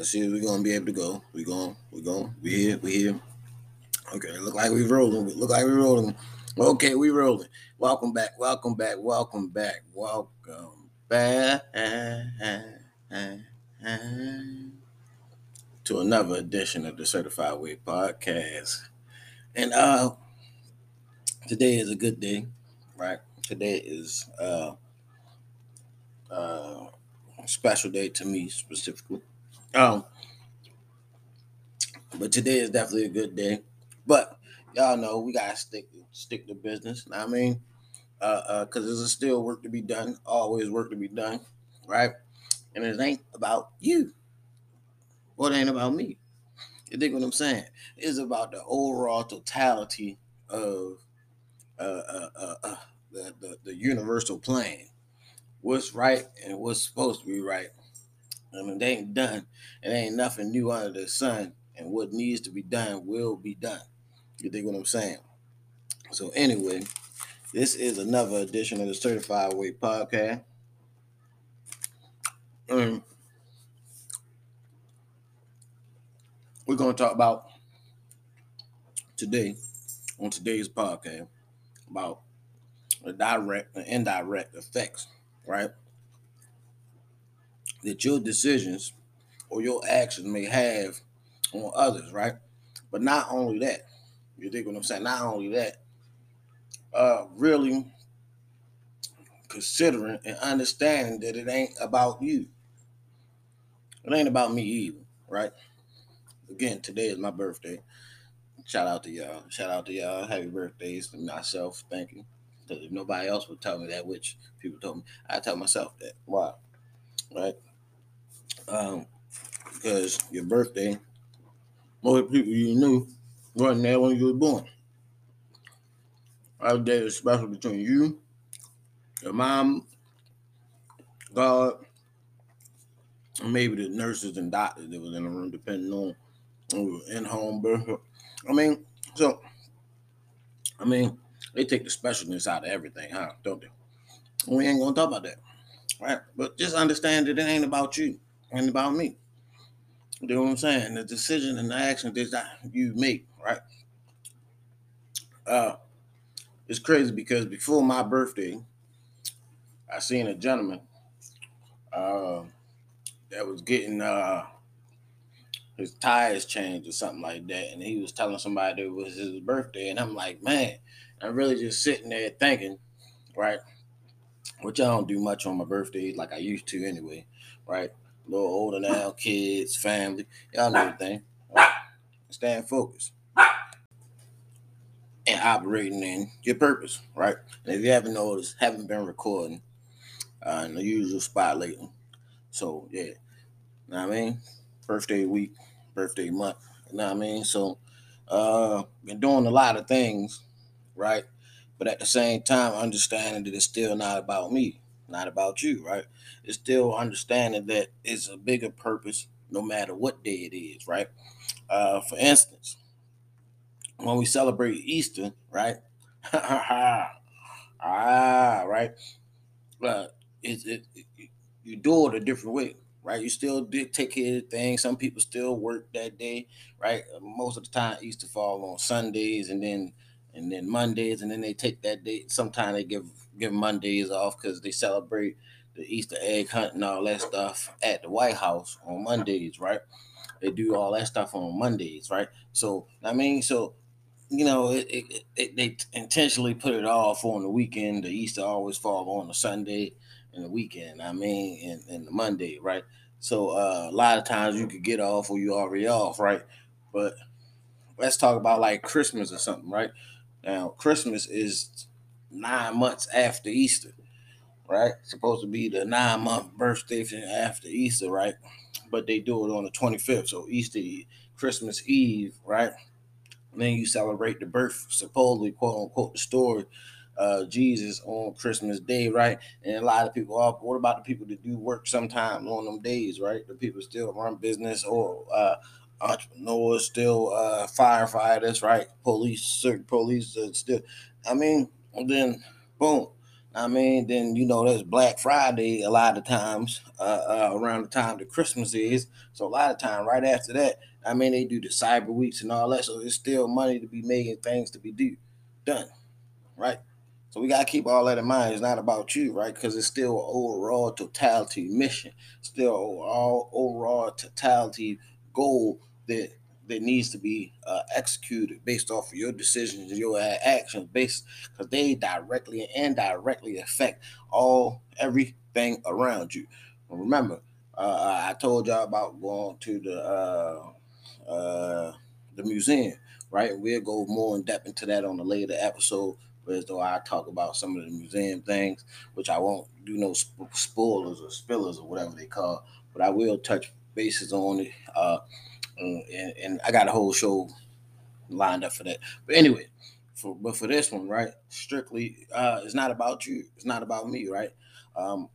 Let's see we're gonna be able to go. We going, we going, we here, we here. Okay, look like we rolling. Look like we rolling. Okay, we rolling. Welcome back, welcome back, welcome back, welcome back to another edition of the Certified Way Podcast. And uh today is a good day, right? Today is uh uh a special day to me specifically. Um, but today is definitely a good day. But y'all know we gotta stick stick to business. I mean, uh, uh, cause there's still work to be done. Always work to be done, right? And it ain't about you. Well, it ain't about me. You think what I'm saying? It's about the overall totality of uh, uh, uh, uh the, the the universal plan. What's right and what's supposed to be right and they ain't done. It ain't nothing new under the sun. And what needs to be done will be done. You think what I'm saying? So anyway, this is another edition of the Certified Way Podcast. Um, we're going to talk about today on today's podcast about the direct and indirect effects, right? That your decisions or your actions may have on others, right? But not only that, you think what I'm saying? Not only that, uh, really considering and understanding that it ain't about you. It ain't about me either, right? Again, today is my birthday. Shout out to y'all. Shout out to y'all. Happy birthdays to myself. Thank you. Because if nobody else would tell me that, which people told me, I tell myself that. Why? Right? Um, because your birthday, most people you knew wasn't there when you were born. Our day is special between you, your mom, God, and maybe the nurses and doctors that was in the room, depending on in-home birth. I mean, so I mean, they take the specialness out of everything, huh? Don't they? We ain't gonna talk about that, right? But just understand that it ain't about you and about me. You know what I'm saying? The decision and the action that you make, right? Uh, it's crazy because before my birthday, I seen a gentleman uh, that was getting uh, his tires changed or something like that, and he was telling somebody it was his birthday, and I'm like, man, I'm really just sitting there thinking, right? Which I don't do much on my birthdays like I used to anyway, right? Little older now, kids, family, y'all know everything. Right? Staying focused and operating in your purpose, right? And if you haven't noticed, haven't been recording uh, in the usual spot lately. So yeah, you know what I mean? Birthday week, birthday month, you know what I mean? So uh been doing a lot of things, right? But at the same time, understanding that it's still not about me not about you, right? It's still understanding that it's a bigger purpose no matter what day it is, right? Uh, for instance, when we celebrate Easter, right? ah, right. Uh, it, it, it, you do it a different way, right? You still did take care of things. Some people still work that day, right? Most of the time, Easter fall on Sundays, and then and then Mondays, and then they take that day. Sometimes they give give Mondays off because they celebrate the Easter egg hunt and all that stuff at the White House on Mondays, right? They do all that stuff on Mondays, right? So I mean, so you know, it, it, it, they intentionally put it off on the weekend. The Easter always fall on a Sunday and the weekend. I mean, and, and the Monday, right? So uh, a lot of times you could get off or you already off, right? But let's talk about like Christmas or something, right? Now, Christmas is nine months after Easter, right? supposed to be the nine month birthday after Easter, right? But they do it on the 25th. So Easter, Christmas Eve, right? And then you celebrate the birth, supposedly, quote unquote, the story uh, Jesus on Christmas Day, right? And a lot of people are, what about the people that do work sometimes on them days, right? The people still run business or uh, entrepreneurs, still uh, firefighters, right? Police, certain police uh, still. I mean, then boom, I mean, then you know that's Black Friday a lot of times uh, uh, around the time that Christmas is. So a lot of time right after that, I mean they do the cyber weeks and all that. So there's still money to be made and things to be do done, right? So we gotta keep all that in mind. It's not about you, right? Because it's still overall totality mission, still all overall totality goal that that needs to be uh, executed based off of your decisions and your actions based because they directly and indirectly affect all everything around you remember uh, i told y'all about going to the uh, uh, the museum right we'll go more in depth into that on a later episode as though I talk about some of the museum things, which I won't do no sp- spoilers or spillers or whatever they call, but I will touch bases on it. Uh, and, and I got a whole show lined up for that. But anyway, for but for this one, right? Strictly, uh, it's not about you. It's not about me, right? Um,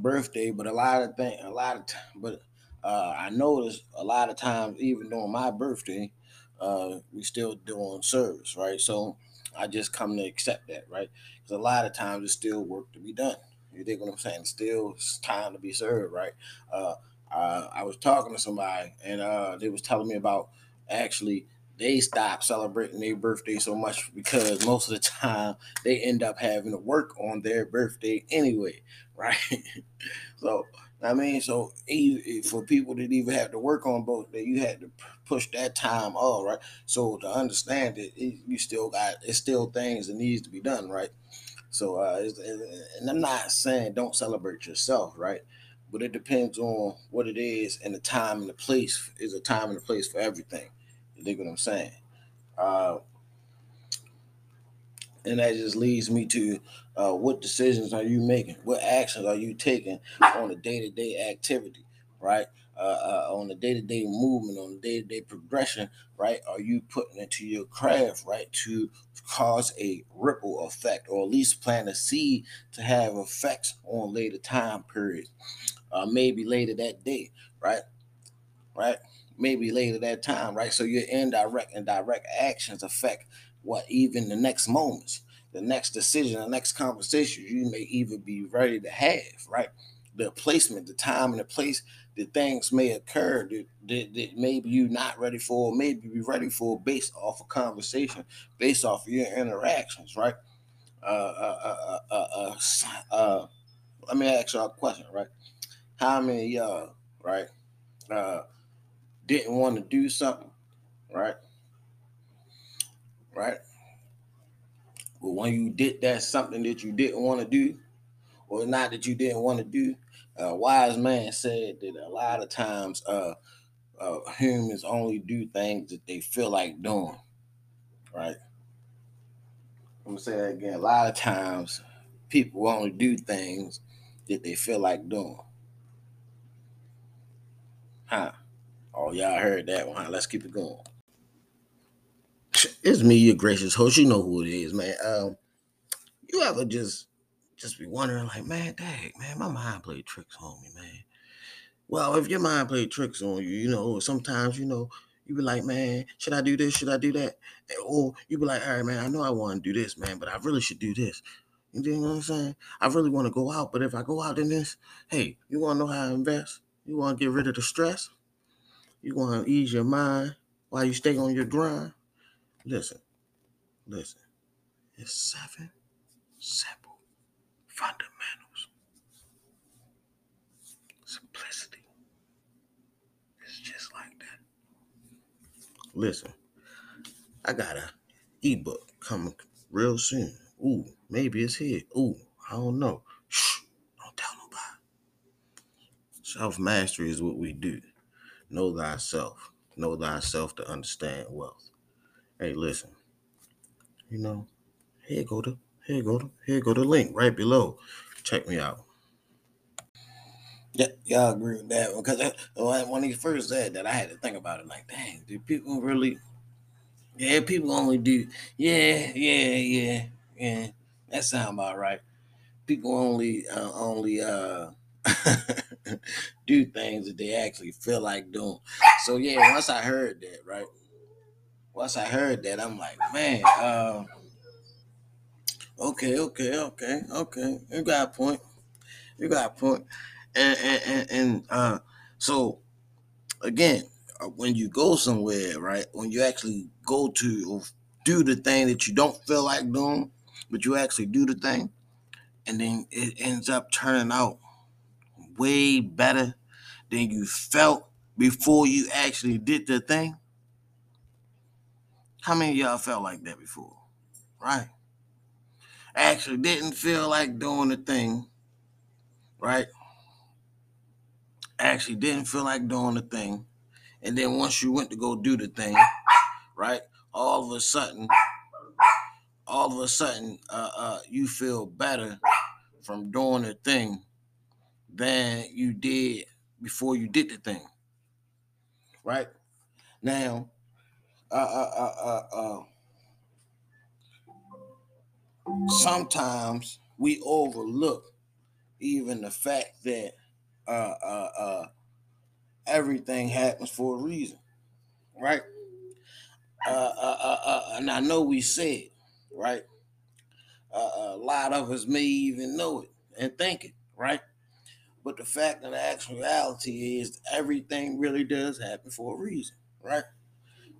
birthday, but a lot of things, a lot of, t- but uh, I noticed a lot of times, even during my birthday, uh, we still doing service, right? So I just come to accept that, right? Because a lot of times there's still work to be done. You dig what I'm saying? Still, it's time to be served, right? Uh, uh, I was talking to somebody and uh, they was telling me about actually they stop celebrating their birthday so much because most of the time they end up having to work on their birthday anyway, right? so I mean, so for people that even have to work on both, that you had to push that time off, right? So to understand it, it, you still got it's still things that needs to be done, right? So, uh, and I'm not saying don't celebrate yourself, right? But it depends on what it is and the time and the place is a time and a place for everything. You dig what I'm saying? Uh, and that just leads me to uh, what decisions are you making? What actions are you taking on a day to day activity, right? Uh, uh, on the day to day movement, on the day to day progression, right? Are you putting into your craft, right, to cause a ripple effect or at least plant a seed to have effects on later time periods? uh, maybe later that day, right? Right? Maybe later that time, right? So your indirect and direct actions affect what even the next moments, the next decision, the next conversation you may even be ready to have, right? The placement, the time and the place that things may occur that, that, that maybe you're not ready for, maybe be ready for based off a of conversation, based off of your interactions, right? Uh, uh, uh, uh, let me ask y'all a question, right? how many y'all, right, uh, didn't want to do something, right? Right? But when you did that something that you didn't want to do, or not that you didn't want to do, a wise man said that a lot of times uh, uh, humans only do things that they feel like doing, right? I'm gonna say that again. A lot of times people only do things that they feel like doing. Huh. Oh, y'all heard that one. Let's keep it going. It's me, your gracious host. You know who it is, man. Um, you ever just just be wondering, like, man, dang, man, my mind played tricks on me, man. Well, if your mind played tricks on you, you know, sometimes, you know, you be like, man, should I do this? Should I do that? Eh, or you be like, all right, man, I know I want to do this, man, but I really should do this. You know what I'm saying? I really want to go out, but if I go out in this, hey, you want to know how I invest? You want to get rid of the stress? You want to ease your mind while you stay on your grind? Listen, listen. It's seven simple fundamentals. Simplicity. It's just like that. Listen, I got a ebook coming real soon. Ooh, maybe it's here. Ooh, I don't know. Shh, don't tell nobody. Self mastery is what we do. Know thyself. Know thyself to understand wealth. Hey, listen. You know, here go to here go here go the link right below. Check me out. Yeah, y'all agree with that because when he first said that, I had to think about it. Like, dang, do people really? Yeah, people only do. Yeah, yeah, yeah, yeah. That sound about right. People only, uh, only, uh, do things that they actually feel like doing. So yeah, once I heard that, right? Once I heard that, I'm like, man, uh, Okay, okay, okay, okay. You got a point. You got a point. And and and, and uh, so again, uh, when you go somewhere, right? When you actually go to do the thing that you don't feel like doing, but you actually do the thing, and then it ends up turning out way better than you felt before you actually did the thing. How many y'all felt like that before? Right? Actually didn't feel like doing the thing, right? Actually didn't feel like doing the thing. And then once you went to go do the thing, right? All of a sudden, all of a sudden, uh, uh, you feel better from doing the thing than you did before you did the thing. Right? Now, uh, uh, uh, uh, sometimes we overlook even the fact that uh, uh, uh, everything happens for a reason, right? Uh, uh, uh, and I know we said, right? A lot of us may even know it and think it, right? But the fact and the actuality is everything really does happen for a reason, right?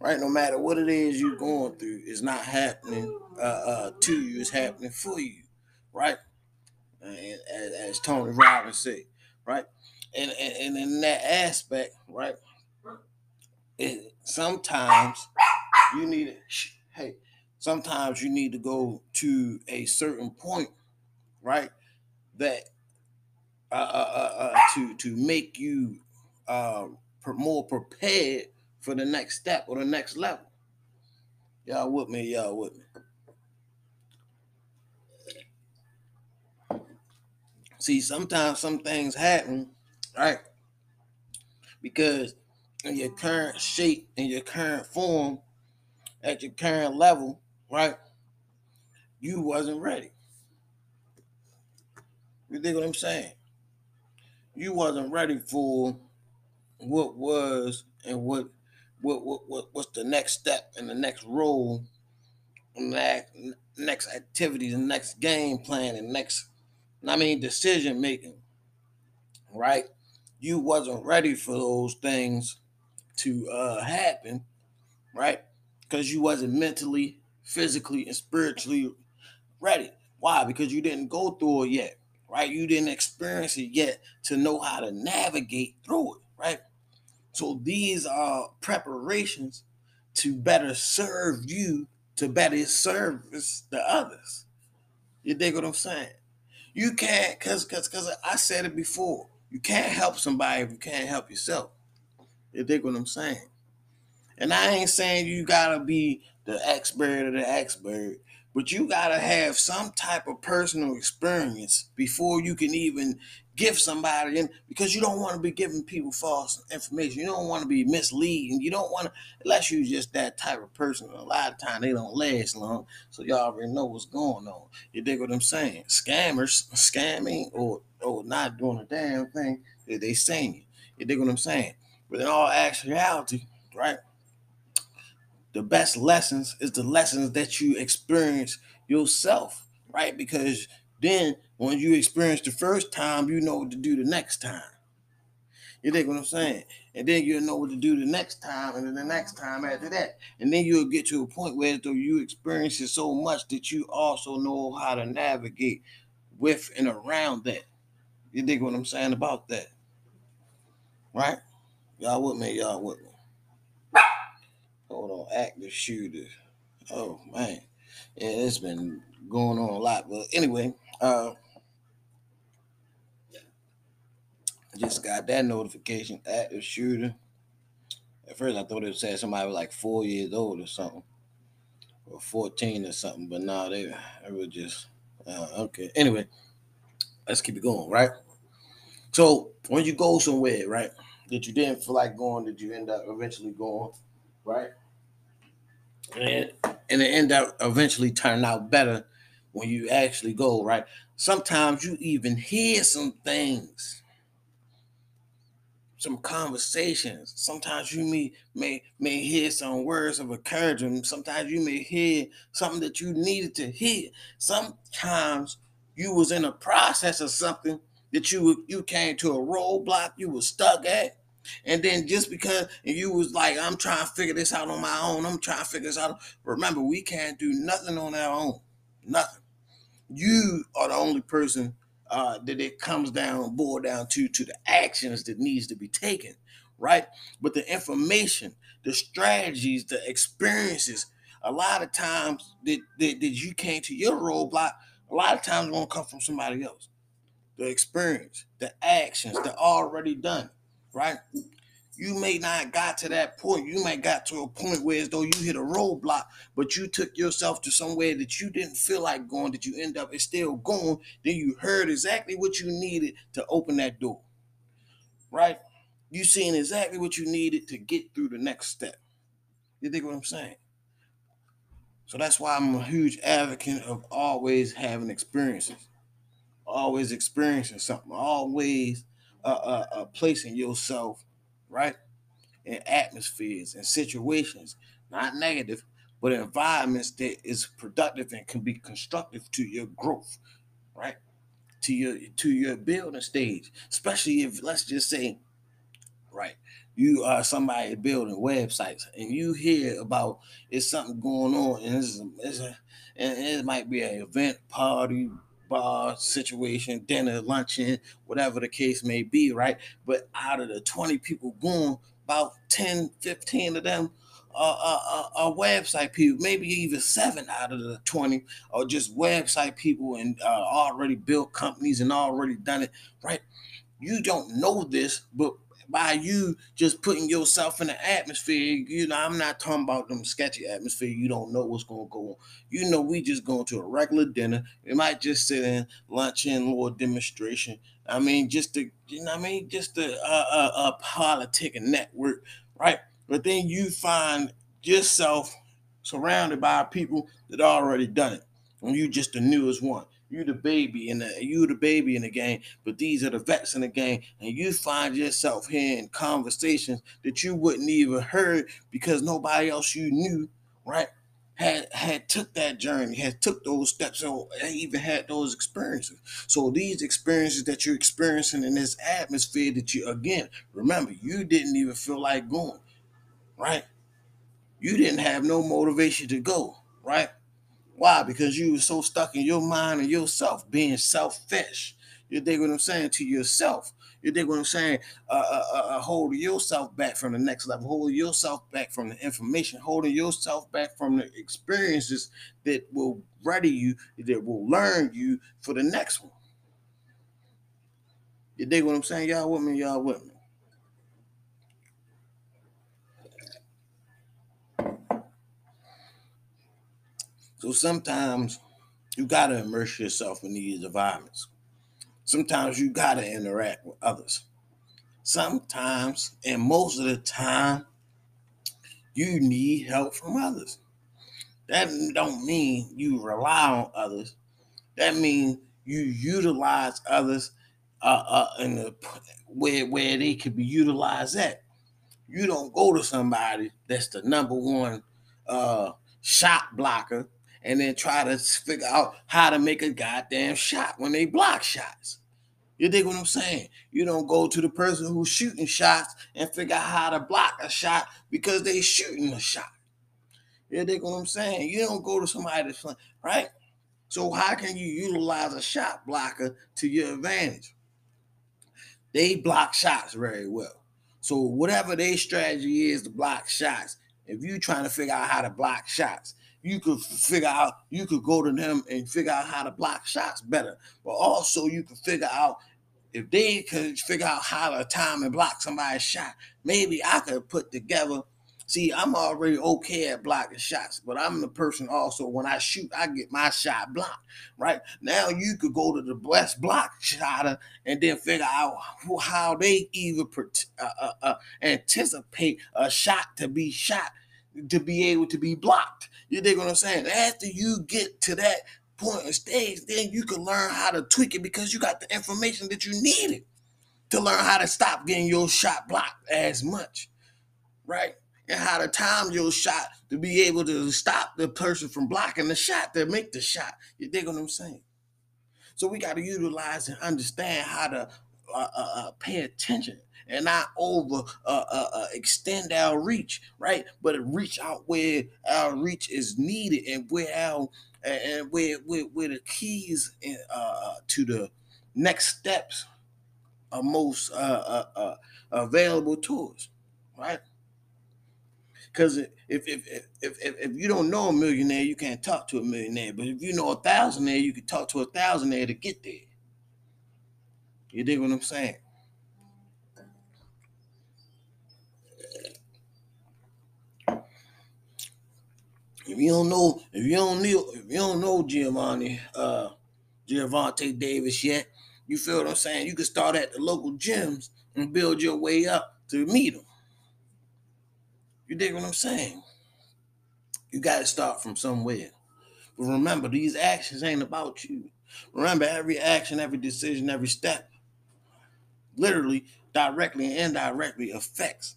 Right? No matter what it is you're going through, it's not happening uh, uh, to you, it's happening for you, right? And as, as Tony Robbins said, right? And, and, and in that aspect, right? It, sometimes you need to, hey, sometimes you need to go to a certain point, right? That uh, uh, uh, uh to to make you uh, more prepared for the next step or the next level. Y'all with me? Y'all with me? See, sometimes some things happen, right? Because in your current shape, in your current form, at your current level, right? You wasn't ready. You dig what I'm saying? You wasn't ready for what was and what what what, what what's the next step and the next role and the next activity, the next game plan, and next I mean decision making, right? You wasn't ready for those things to uh, happen, right? Because you wasn't mentally, physically, and spiritually ready. Why? Because you didn't go through it yet, right? You didn't experience it yet to know how to navigate through it, right? So these are preparations to better serve you, to better service the others. You dig what I'm saying? You can't, cause, cause, cause I said it before. You can't help somebody if you can't help yourself. You dig what I'm saying? And I ain't saying you gotta be the expert or the expert, but you gotta have some type of personal experience before you can even give somebody in because you don't want to be giving people false information. You don't want to be misleading. You don't want to unless you're just that type of person. A lot of time they don't last long. So y'all already know what's going on. You dig what I'm saying? Scammers scamming or or not doing a damn thing that they saying. You dig what I'm saying? But in all actuality, right? The best lessons is the lessons that you experience yourself, right? Because then when you experience the first time, you know what to do the next time. You think what I'm saying? And then you'll know what to do the next time, and then the next time after that. And then you'll get to a point where though you experience it so much that you also know how to navigate with and around that. You dig what I'm saying about that? Right? Y'all with me? Y'all with me? Hold on, active shooter. Oh man. Yeah, it's been going on a lot. But anyway, uh just got that notification, active shooter. At first, I thought it said somebody was like four years old or something, or 14 or something, but no, they, they were just, uh, okay. Anyway, let's keep it going, right? So, when you go somewhere, right, that you didn't feel like going, that you end up eventually going, right? And, and it end up eventually turn out better when you actually go, right? Sometimes you even hear some things some conversations. Sometimes you may may may hear some words of encouragement. Sometimes you may hear something that you needed to hear. Sometimes you was in a process of something that you you came to a roadblock you was stuck at. And then just because you was like, I'm trying to figure this out on my own, I'm trying to figure this out. Remember, we can't do nothing on our own. Nothing. You are the only person uh, that it comes down, boil down to, to the actions that needs to be taken, right? But the information, the strategies, the experiences, a lot of times that, that, that you came to your roadblock, a lot of times won't come from somebody else. The experience, the actions, the already done, right? You may not got to that point. You may got to a point where as though you hit a roadblock, but you took yourself to somewhere that you didn't feel like going, that you end up is still going. Then you heard exactly what you needed to open that door. Right? You seen exactly what you needed to get through the next step. You think what I'm saying? So that's why I'm a huge advocate of always having experiences, always experiencing something, always uh, uh, uh, placing yourself right? In atmospheres and situations, not negative, but environments that is productive and can be constructive to your growth, right? To your to your building stage, especially if let's just say, right, you are somebody building websites and you hear about it's something going on and it's, it's a, and it might be an event party bar situation, dinner, luncheon, whatever the case may be, right? But out of the 20 people going, about 10, 15 of them are, are, are website people, maybe even seven out of the 20 are just website people and uh, already built companies and already done it, right? You don't know this, but by you just putting yourself in the atmosphere. You know, I'm not talking about them sketchy atmosphere. You don't know what's gonna go on. You know, we just going to a regular dinner. We might just sit in lunch and or demonstration. I mean, just to you know, I mean, just a a, a politic and network, right? But then you find yourself surrounded by people that already done it, and you just the newest one you the baby in the you the baby in the game, but these are the vets in the game, and you find yourself hearing conversations that you wouldn't even heard because nobody else you knew, right? Had had took that journey, had took those steps, or even had those experiences. So these experiences that you're experiencing in this atmosphere that you again remember, you didn't even feel like going, right? You didn't have no motivation to go, right? Why? Because you were so stuck in your mind and yourself, being selfish. You dig what I'm saying to yourself. You dig what I'm saying? Uh, uh, uh, holding yourself back from the next level, holding yourself back from the information, holding yourself back from the experiences that will ready you, that will learn you for the next one. You dig what I'm saying? Y'all with me? Y'all with me? So sometimes you got to immerse yourself in these environments. Sometimes you got to interact with others. Sometimes, and most of the time, you need help from others. That don't mean you rely on others. That means you utilize others uh, uh, in the where where they could be utilized at. You don't go to somebody that's the number one uh, shot blocker and then try to figure out how to make a goddamn shot when they block shots. You dig what I'm saying? You don't go to the person who's shooting shots and figure out how to block a shot because they shooting a shot. You dig what I'm saying? You don't go to somebody that's right. So how can you utilize a shot blocker to your advantage? They block shots very well. So whatever their strategy is to block shots, if you're trying to figure out how to block shots, you could figure out, you could go to them and figure out how to block shots better. But also you could figure out if they could figure out how to time and block somebody's shot, maybe I could put together. See, I'm already okay at blocking shots, but I'm the person also when I shoot, I get my shot blocked. Right now, you could go to the best block shotter and then figure out how they even uh, uh, uh, anticipate a shot to be shot to be able to be blocked. You dig what I'm saying? After you get to that point of stage, then you can learn how to tweak it because you got the information that you needed. to learn how to stop getting your shot blocked as much, right? And how to time your shot to be able to stop the person from blocking the shot to make the shot. You dig what I'm saying? So we got to utilize and understand how to uh, uh, uh, pay attention and not over uh, uh, uh, extend our reach, right? But reach out where our reach is needed and where our and where where, where the keys in, uh, to the next steps are most uh, uh, available to us, right? Because if if, if if if you don't know a millionaire, you can't talk to a millionaire. But if you know a thousandaire, you can talk to a thousandaire to get there. You dig what I'm saying? If you don't know, if you don't know, if you don't know Giovanni, uh, Gervonta Davis yet, you feel what I'm saying? You can start at the local gyms and build your way up to meet him. You dig what I'm saying? You got to start from somewhere. But remember, these actions ain't about you. Remember, every action, every decision, every step, literally, directly and indirectly affects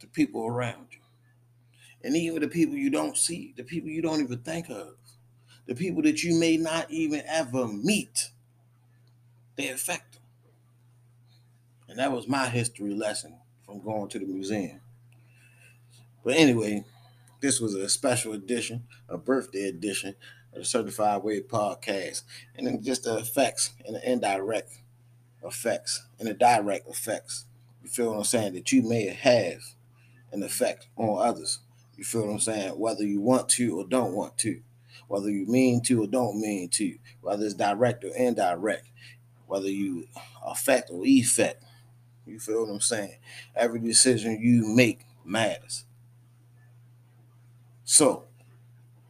the people around you. And even the people you don't see, the people you don't even think of, the people that you may not even ever meet, they affect them. And that was my history lesson from going to the museum. But anyway, this was a special edition, a birthday edition of the Certified Way podcast. And then just the effects and the indirect effects and the direct effects. You feel what I'm saying? That you may have an effect on others. You feel what I'm saying? Whether you want to or don't want to, whether you mean to or don't mean to, whether it's direct or indirect, whether you affect or effect. You feel what I'm saying? Every decision you make matters. So,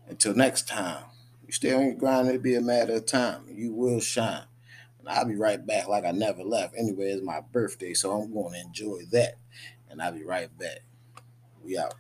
until next time, you stay on your grind, it'll be a matter of time. You will shine. And I'll be right back like I never left. Anyway, it's my birthday, so I'm going to enjoy that. And I'll be right back. We out.